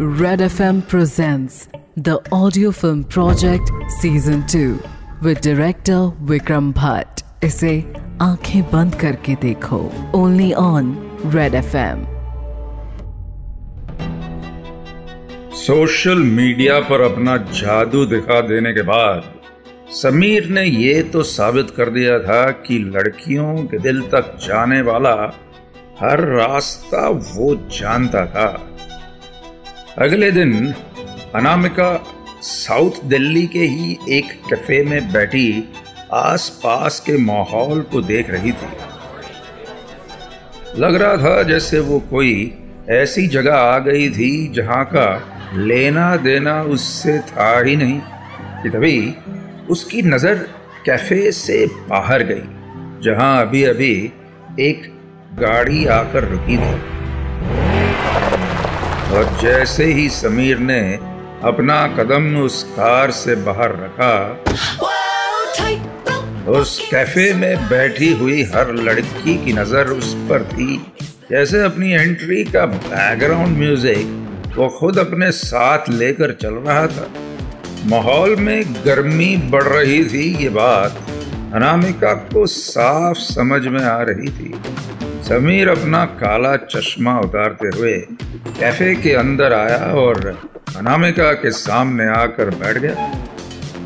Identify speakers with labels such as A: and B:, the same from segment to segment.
A: Red FM presents the audio film project season 2 with director Vikram Bhatt. इसे आँखें बंद करके देखो। Only on Red FM
B: social media पर अपना जादू दिखा देने के बाद समीर ने ये तो साबित कर दिया था कि लड़कियों के दिल तक जाने वाला हर रास्ता वो जानता था। अगले दिन अनामिका साउथ दिल्ली के ही एक कैफ़े में बैठी आसपास के माहौल को देख रही थी। लग रहा था जैसे वो कोई ऐसी जगह आ गई थी जहाँ का लेना देना उससे था ही नहीं, कि तभी उसकी नज़र कैफ़े से बाहर गई, जहाँ अभी अभी एक गाड़ी आकर रुकी थी। और जैसे ही समीर ने अपना कदम उस कार से बाहर रखा, उस कैफ़े में बैठी हुई हर लड़की की नज़र उस पर थी। जैसे अपनी एंट्री का बैकग्राउंड म्यूज़िक वो खुद अपने साथ लेकर चल रहा था। माहौल में गर्मी बढ़ रही थी, ये बात अनामिका को साफ़ समझ में आ रही थी। समीर अपना काला चश्मा उतारते हुए कैफ़े के अंदर आया और अनामिका के सामने आकर बैठ गया।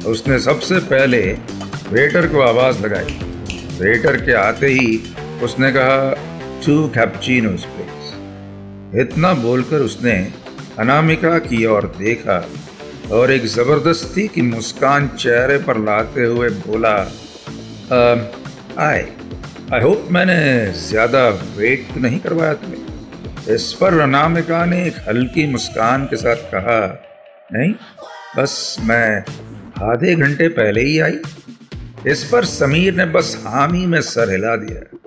B: उसने सबसे पहले वेटर को आवाज़ लगाई। वेटर के आते ही उसने कहा टू कैप्चिनोस प्लीज़ इतना बोलकर उसने अनामिका की ओर देखा और एक ज़बरदस्ती की मुस्कान चेहरे पर लाते हुए बोला आए। आई होप मैंने ज़्यादा वेट तो नहीं करवाया तुम्हें। इस पर अनामिका ने एक हल्की मुस्कान के साथ कहा, नहीं, बस मैं आधे घंटे पहले ही आई। इस पर समीर ने बस हामी में सर हिला दिया।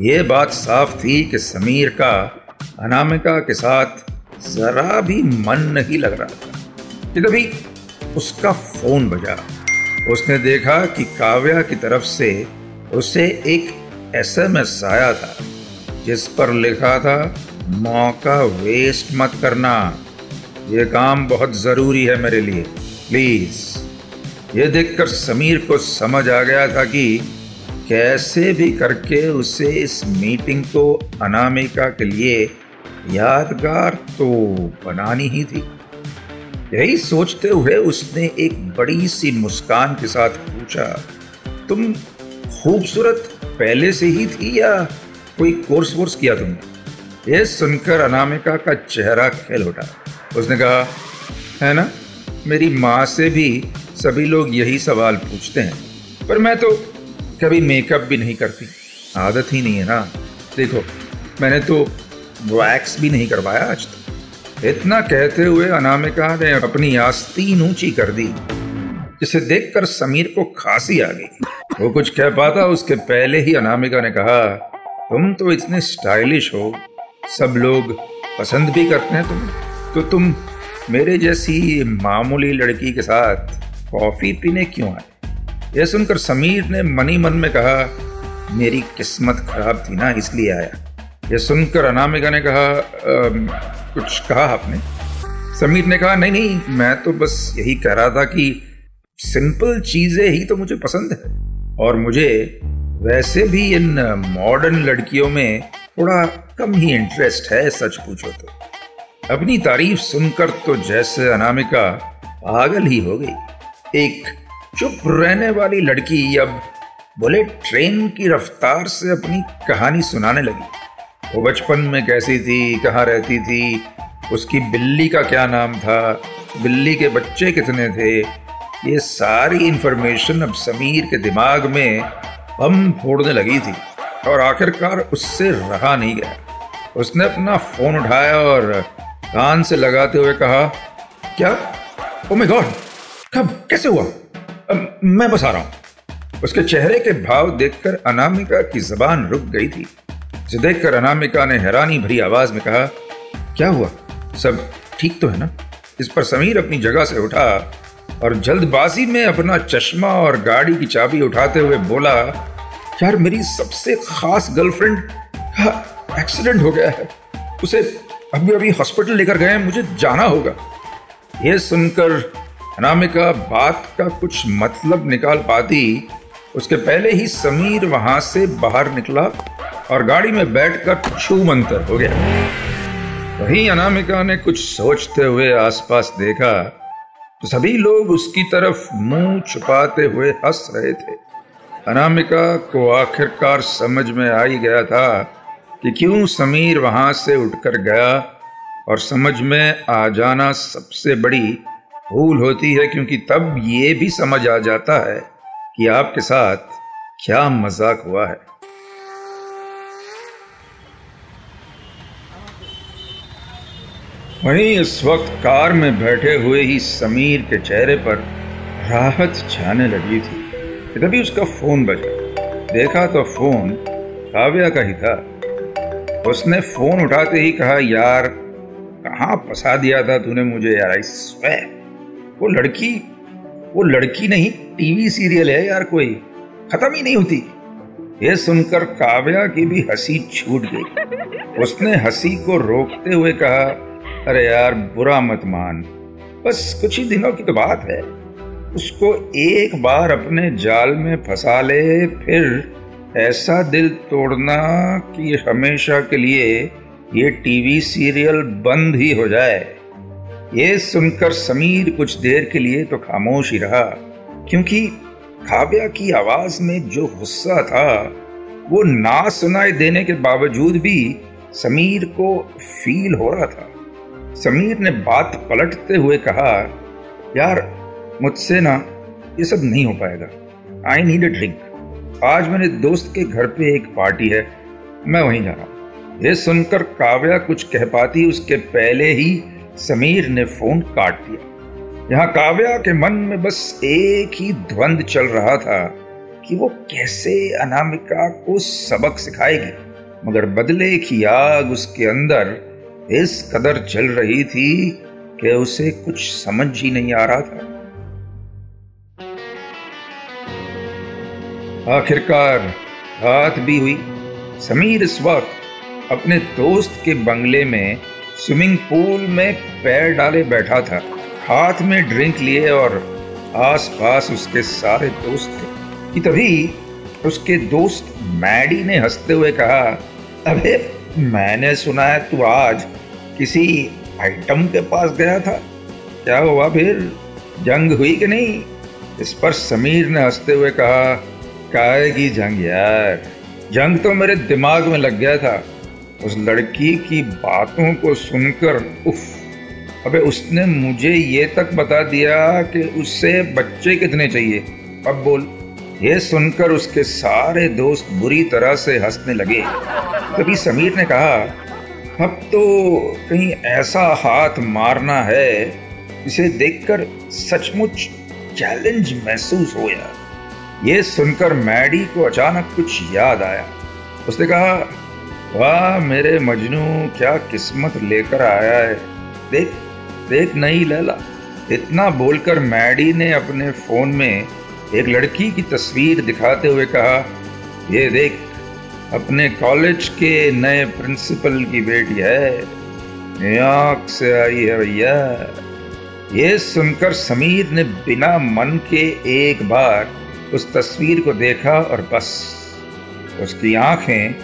B: ये बात साफ़ थी कि समीर का अनामिका के साथ जरा भी मन नहीं लग रहा था। कि तभी उसका फ़ोन बजा। उसने देखा कि काव्या की तरफ़ से उसे एक एसएमएस आया था, जिस पर लिखा था मौका वेस्ट मत करना। ये काम बहुत ज़रूरी है मेरे लिए। प्लीज़। ये देखकर समीर को समझ आ गया था कि कैसे भी करके उसे इस मीटिंग को अनामिका के लिए यादगार तो बनानी ही थी। यही सोचते हुए उसने एक बड़ी सी मुस्कान के साथ पूछा, तुम खूबसूरत पहले से ही थी या कोई कोर्स वोर्स किया तुमने? ये सुनकर अनामिका का चेहरा खेल उठा। उसने कहा, है ना? मेरी माँ से भी सभी लोग यही सवाल पूछते हैं, पर मैं तो कभी मेकअप भी नहीं करती। आदत ही नहीं है ना। देखो, मैंने तो वैक्स भी नहीं करवाया आज तक। इतना कहते हुए अनामिका ने अपनी आस्तीन ऊँची कर दी। जिसे देखकर समीर को खांसी आ गई। वो कुछ कह पाता, उसके पहले ही अनामिका ने कहा, तुम तो इतने स्टाइलिश हो। सब लोग पसंद भी करते हैं तुम तो तुम मेरे जैसी मामूली लड़की के साथ कॉफ़ी पीने क्यों आए? यह सुनकर समीर ने मनी मन में कहा, मेरी किस्मत खराब थी ना, इसलिए आया। यह सुनकर अनामिका ने कहा कुछ कहा आपने? समीर ने कहा, नहीं नहीं, मैं तो बस यही कह रहा था कि सिंपल चीज़ें ही तो मुझे पसंद है। और मुझे वैसे भी इन मॉडर्न लड़कियों में थोड़ा कम ही इंटरेस्ट है, सच पूछो तो। अपनी तारीफ़ सुनकर तो जैसे अनामिका पागल ही हो गई। एक चुप रहने वाली लड़की अब बोले ट्रेन की रफ्तार से अपनी कहानी सुनाने लगी। वो बचपन में कैसी थी, कहाँ रहती थी, उसकी बिल्ली का क्या नाम था, बिल्ली के बच्चे कितने थे, ये सारी इन्फॉर्मेशन अब समीर के दिमाग में बम फोड़ने लगी थी और आखिरकार उससे रहा नहीं गया। उसने अपना फ़ोन उठाया और कान से लगाते हुए कहा, क्या? ओ माय गॉड कब? कैसे हुआ? मैं बस आ रहा हूँ। उसके चेहरे के भाव देखकर अनामिका की जबान रुक गई थी। जिसे देखकर अनामिका ने हैरानी भरी आवाज़ में कहा, क्या हुआ? सब ठीक तो है ना? इस पर समीर अपनी जगह से उठा और जल्दबाजी में अपना चश्मा और गाड़ी की चाबी उठाते हुए बोला, यार, मेरी सबसे खास गर्लफ्रेंड का एक्सीडेंट हो गया है। उसे अभी अभी हॉस्पिटल लेकर गए हैं, मुझे जाना होगा। यह सुनकर अनामिका बात का कुछ मतलब निकाल पाती। उसके पहले ही समीर वहाँ से बाहर निकला और गाड़ी में बैठकर छू मंतर हो गया। वहीं अनामिका ने कुछ सोचते हुए आसपास देखा तो सभी लोग उसकी तरफ़ मुँह छुपाते हुए हंस रहे थे। अनामिका को आखिरकार समझ में आ ही गया था कि क्यों समीर वहाँ से उठकर गया और समझ में आ जाना सबसे बड़ी भूल होती है क्योंकि तब ये भी समझ आ जाता है कि आपके साथ क्या मज़ाक हुआ है। वहीं इस वक्त कार में बैठे हुए ही समीर के चेहरे पर राहत छाने लगी थी। तभी उसका फ़ोन बजा। देखा तो फ़ोन काव्या का ही था। उसने फ़ोन उठाते ही कहा, यार, कहाँ फंसा दिया था तूने मुझे यार? आई वो लड़की वो लड़की नहीं, टीवी सीरियल है यार कोई। खत्म ही नहीं होती। ये सुनकर काव्या की भी हँसी छूट गई। उसने हँसी को रोकते हुए कहा अरे यार, बुरा मत मान। बस कुछ ही दिनों की तो बात है। उसको एक बार अपने जाल में फंसा ले, फिर ऐसा दिल तोड़ना कि हमेशा के लिए ये टीवी सीरियल बंद ही हो जाए। ये सुनकर समीर कुछ देर के लिए तो खामोश ही रहा, क्योंकि काव्या की आवाज़ में जो गुस्सा था, वो ना सुनाई देने के बावजूद भी समीर को फील हो रहा था। समीर ने बात पलटते हुए कहा, यार, मुझसे ना ये सब नहीं हो पाएगा। आई नीड अ ड्रिंक आज मेरे दोस्त के घर पे एक पार्टी है, मैं वहीं जा रहा हूँ। ये सुनकर काव्या कुछ कह पाती, उसके पहले ही समीर ने फ़ोन काट दिया। यहाँ काव्या के मन में बस एक ही द्वंद चल रहा था कि वो कैसे अनामिका को सबक सिखाएगी, मगर बदले की आग उसके अंदर इस कदर चल रही थी कि उसे कुछ समझ ही नहीं आ रहा था। आखिरकार रात भी हुई। समीर इस वक्त अपने दोस्त के बंगले में स्विमिंग पूल में पैर डाले बैठा था। हाथ में ड्रिंक लिए और आसपास उसके सारे दोस्त थे। कि तभी उसके दोस्त मैडी ने हँसते हुए कहा, अबे, मैंने सुना है तू आज किसी आइटम के पास गया था। क्या हुआ फिर? जंग हुई कि नहीं? इस पर समीर ने हँसते हुए कहा, काय की जंग यार? जंग तो मेरे दिमाग में लग गया था। उस लड़की की बातों को सुनकर, उफ, अबे उसने मुझे ये तक बता दिया कि उससे बच्चे कितने चाहिए। अब बोल, ये सुनकर उसके सारे दोस्त बुरी तरह से हंसने लगे। तभी समीर ने कहा अब तो कहीं ऐसा हाथ मारना है, जिसे देखकर सचमुच चैलेंज महसूस हो यार। ये सुनकर मैडी को अचानक कुछ याद आया। उसने कहा, वाह, मेरे मजनू, क्या किस्मत लेकर आया है। देख देख नहीं लैला, इतना बोलकर मैडी ने अपने फ़ोन में एक लड़की की तस्वीर दिखाते हुए कहा, ये देख अपने कॉलेज के नए प्रिंसिपल की बेटी है। न्यूयॉर्क से आई है भैया। ये सुनकर समीर ने बिना मन के एक बार उस तस्वीर को देखा और बस, उसकी आँखें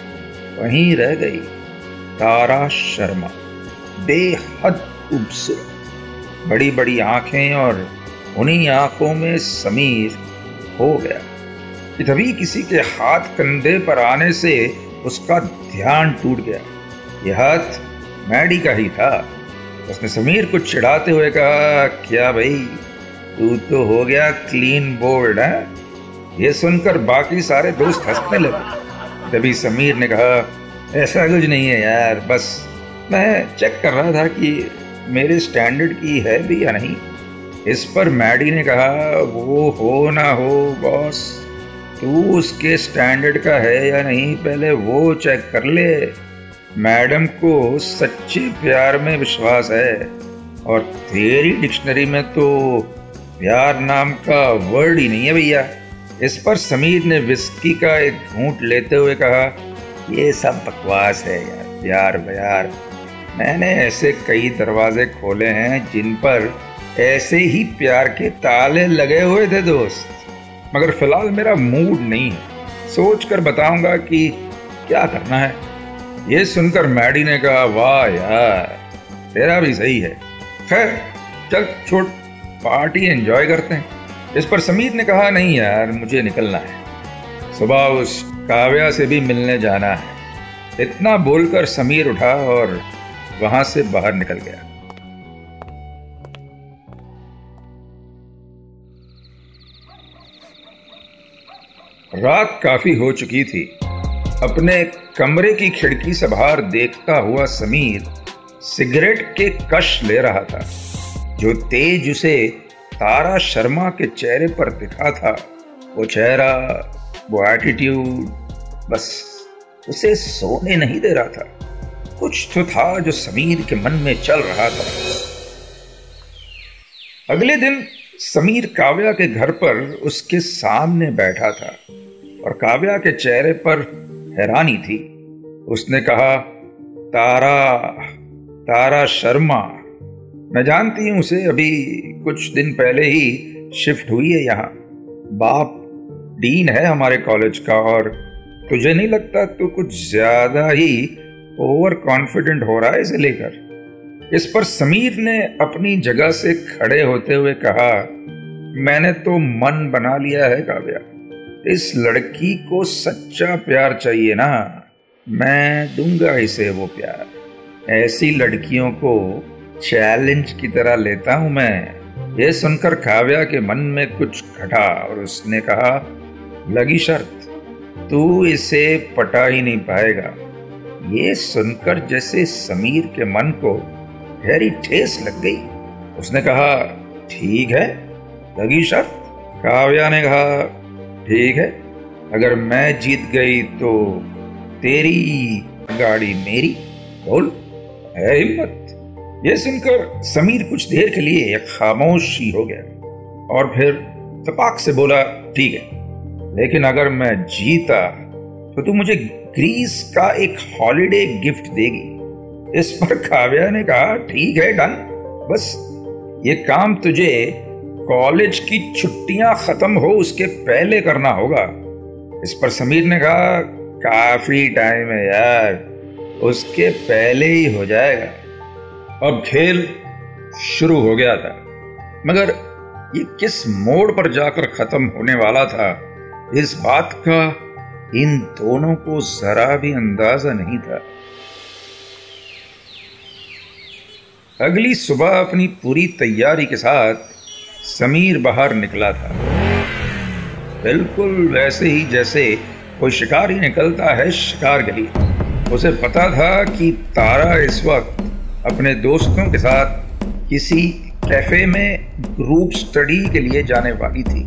B: वहीं रह गई। तारा शर्मा, बेहद खूबसूरत। बड़ी बड़ी आँखें और उन्हीं आँखों में समीर हो गया। तभी किसी के हाथ कंधे पर आने से उसका ध्यान टूट गया। यह हाथ मैडी का ही था। उसने समीर को चिढ़ाते हुए कहा, क्या भाई, तू तो हो गया क्लीन बोर्ड है? ये सुनकर बाकी सारे दोस्त हंसने लगे। तभी समीर ने कहा, ऐसा कुछ नहीं है यार, बस मैं चेक कर रहा था कि मेरे स्टैंडर्ड की है भी या नहीं। इस पर मैडी ने कहा, वो हो ना हो बॉस तू उसके स्टैंडर्ड का है या नहीं, पहले वो चेक कर ले। मैडम को सच्चे प्यार में विश्वास है। और तेरी डिक्शनरी में तो प्यार नाम का वर्ड ही नहीं है भैया। इस पर समीर ने विस्की का एक घूंट लेते हुए कहा, ये सब बकवास है यार, प्यार व्यार मैंने ऐसे कई दरवाजे खोले हैं जिन पर ऐसे ही प्यार के ताले लगे हुए थे दोस्त। मगर फ़िलहाल मेरा मूड नहीं है। सोच कर बताऊँगा कि क्या करना है। ये सुनकर मैडी ने कहा, वाह यार, तेरा भी सही है। खैर, चल छोट पार्टी एंजॉय करते हैं। इस पर समीर ने कहा, नहीं यार, मुझे निकलना है। सुबह उस काव्या से भी मिलने जाना है। इतना बोलकर समीर उठा और वहाँ से बाहर निकल गया। रात काफ़ी हो चुकी थी। अपने कमरे की खिड़की से बाहर देखता हुआ समीर सिगरेट के कश ले रहा था, जो तेज उसे तारा शर्मा के चेहरे पर दिखा था। वो चेहरा, वो एटीट्यूड बस उसे सोने नहीं दे रहा था। कुछ तो था जो समीर के मन में चल रहा था। अगले दिन समीर काव्या के घर पर उसके सामने बैठा था। और काव्या के चेहरे पर हैरानी थी। उसने कहा, तारा तारा शर्मा, मैं जानती हूँ उसे, अभी कुछ दिन पहले ही शिफ्ट हुई है यहाँ। बाप डीन है हमारे कॉलेज का और तुझे नहीं लगता तो कुछ ज़्यादा ही ओवर कॉन्फिडेंट हो रहा है इसे लेकर? इस पर समीर ने अपनी जगह से खड़े होते हुए कहा, मैंने तो मन बना लिया है, काव्या। इस लड़की को सच्चा प्यार चाहिए ना। मैं दूँगा इसे वो प्यार। ऐसी लड़कियों को चैलेंज की तरह लेता हूँ मैं। ये सुनकर काव्या के मन में कुछ घटा और उसने कहा, लगी शर्त, तू इसे पटा ही नहीं पाएगा। ये सुनकर जैसे समीर के मन को गहरी ठेस लग गई। उसने कहा, ठीक है, लगी शर्त, काव्या ने कहा। ठीक है। अगर मैं जीत गई तो तेरी गाड़ी मेरी। बोल, है हिम्मत। यह सुनकर समीर कुछ देर के लिए खामोश ही हो गया और फिर तपाक से बोला, ठीक है, लेकिन अगर मैं जीता तो तू मुझे ग्रीस का एक हॉलिडे गिफ्ट देगी। इस पर काव्या ने कहा, ठीक है, डन। बस ये काम तुझे कॉलेज की छुट्टियाँ खत्म हो उसके पहले करना होगा। इस पर समीर ने कहा, काफ़ी टाइम है यार, उसके पहले ही हो जाएगा। अब खेल शुरू हो गया था, मगर ये किस मोड़ पर जाकर खत्म होने वाला था, इस बात का इन दोनों को जरा भी अंदाज़ा नहीं था। अगली सुबह अपनी पूरी तैयारी के साथ समीर बाहर निकला था। बिल्कुल वैसे ही जैसे कोई शिकारी निकलता है शिकार के लिए उसे पता था कि तारा इस वक्त अपने दोस्तों के साथ किसी कैफ़े में ग्रुप स्टडी के लिए जाने वाली थी।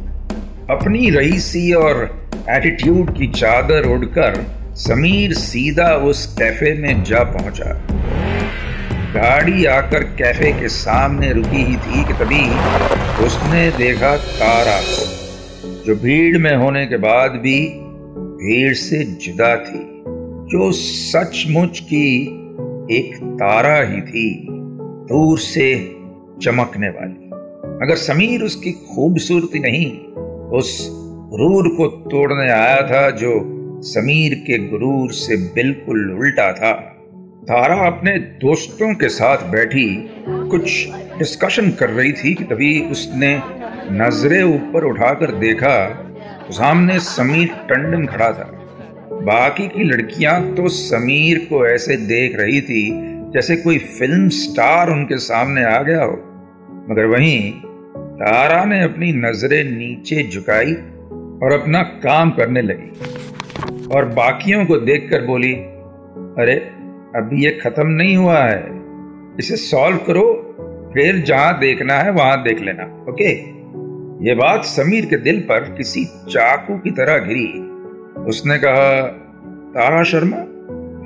B: अपनी रईसी और एटीट्यूड की चादर उड़कर समीर सीधा उस कैफ़े में जा पहुँचा। गाड़ी आकर कैफ़े के सामने रुकी ही थी कि तभी उसने देखा तारा को, जो भीड़ में होने के बाद भी भीड़ से जुदा थी, जो सचमुच की एक तारा ही थी, दूर से चमकने वाली। अगर समीर उसकी खूबसूरती नहीं, उस गुरूर को तोड़ने आया था जो समीर के गुरूर से बिल्कुल उल्टा था। तारा अपने दोस्तों के साथ बैठी कुछ डिस्कशन कर रही थी कि तभी उसने नज़रें ऊपर उठाकर देखा तो सामने समीर टंडन खड़ा था। बाकी की लड़कियाँ तो समीर को ऐसे देख रही थी जैसे कोई फ़िल्म स्टार उनके सामने आ गया हो। मगर वहीं तारा ने अपनी नज़रें नीचे झुकाई और अपना काम करने लगी और बाकियों को देखकर बोली, अरे, अभी ये खत्म नहीं हुआ है। इसे सॉल्व करो फिर जहाँ देखना है, वहाँ देख लेना। ओके? ये बात समीर के दिल पर किसी चाकू की तरह गिरी उसने कहा, तारा शर्मा,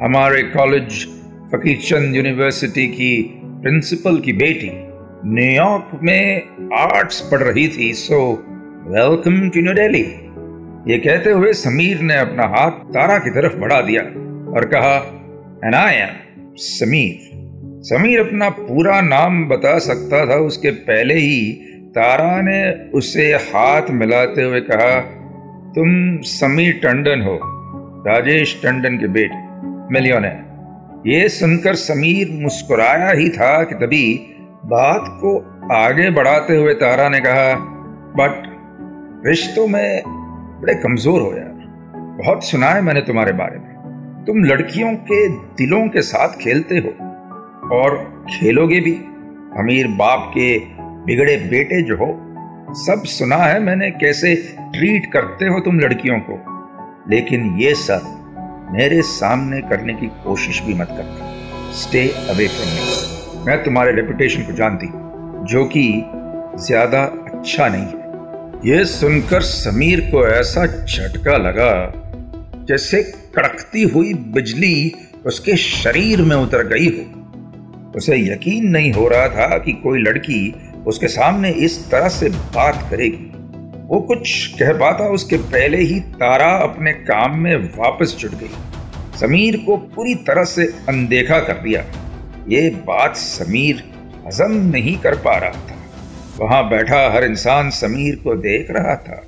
B: हमारे कॉलेज फकीर चंद यूनिवर्सिटी की प्रिंसिपल की बेटी न्यूयॉर्क में आर्ट्स पढ़ रही थी so welcome to New Delhi ये कहते हुए समीर ने अपना हाथ तारा की तरफ़ बढ़ा दिया और कहा एम समीर समीर अपना पूरा नाम बता सकता था। उसके पहले ही तारा ने उसे हाथ मिलाते हुए कहा, तुम समीर टंडन हो, राजेश टंडन के बेटे, मिलियनर। ये सुनकर समीर मुस्कुराया ही था कि तभी बात को आगे बढ़ाते हुए तारा ने कहा, बट रिश्तों में बड़े कमज़ोर हो यार। बहुत सुना है मैंने तुम्हारे बारे में। तुम लड़कियों के दिलों के साथ खेलते हो। और खेलोगे भी। अमीर बाप के बिगड़े बेटे जो हो, सब सुना है मैंने कैसे ट्रीट करते हो तुम लड़कियों को। लेकिन ये सब मेरे सामने करने की कोशिश भी मत करना। स्टे अवे फ्रॉम मी मैं तुम्हारे रेपुटेशन को जानती जो कि ज़्यादा अच्छा नहीं है। यह सुनकर समीर को ऐसा झटका लगा जैसे कड़कती हुई बिजली उसके शरीर में उतर गई हो। उसे यकीन नहीं हो रहा था कि कोई लड़की उसके सामने इस तरह से बात करेगी। वो कुछ कह पाता उसके पहले ही तारा अपने काम में वापस जुट गई। समीर को पूरी तरह से अनदेखा कर दिया। ये बात समीर हजम नहीं कर पा रहा था। वहाँ बैठा हर इंसान समीर को देख रहा था।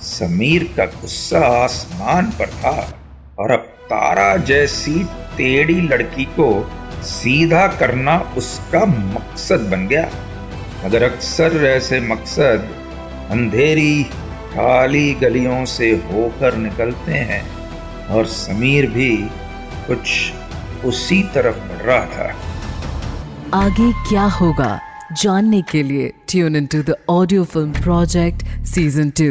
B: समीर का गुस्सा आसमान पर था और अब तारा जैसी टेढ़ी लड़की को सीधा करना उसका मकसद बन गया। मगर अक्सर ऐसे मकसद अंधेरी, खाली गलियों से होकर निकलते हैं और समीर भी कुछ उसी तरफ़ बढ़ रहा था।
A: आगे क्या होगा जानने के लिए tune in to the audio film project season two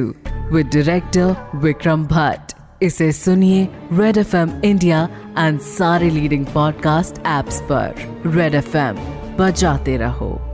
A: with director Vikram Bhatt इसे सुनिए Red F M India and सारे लीडिंग पॉडकास्ट एप्स पर। रेड एफ़ एम बजाते रहो।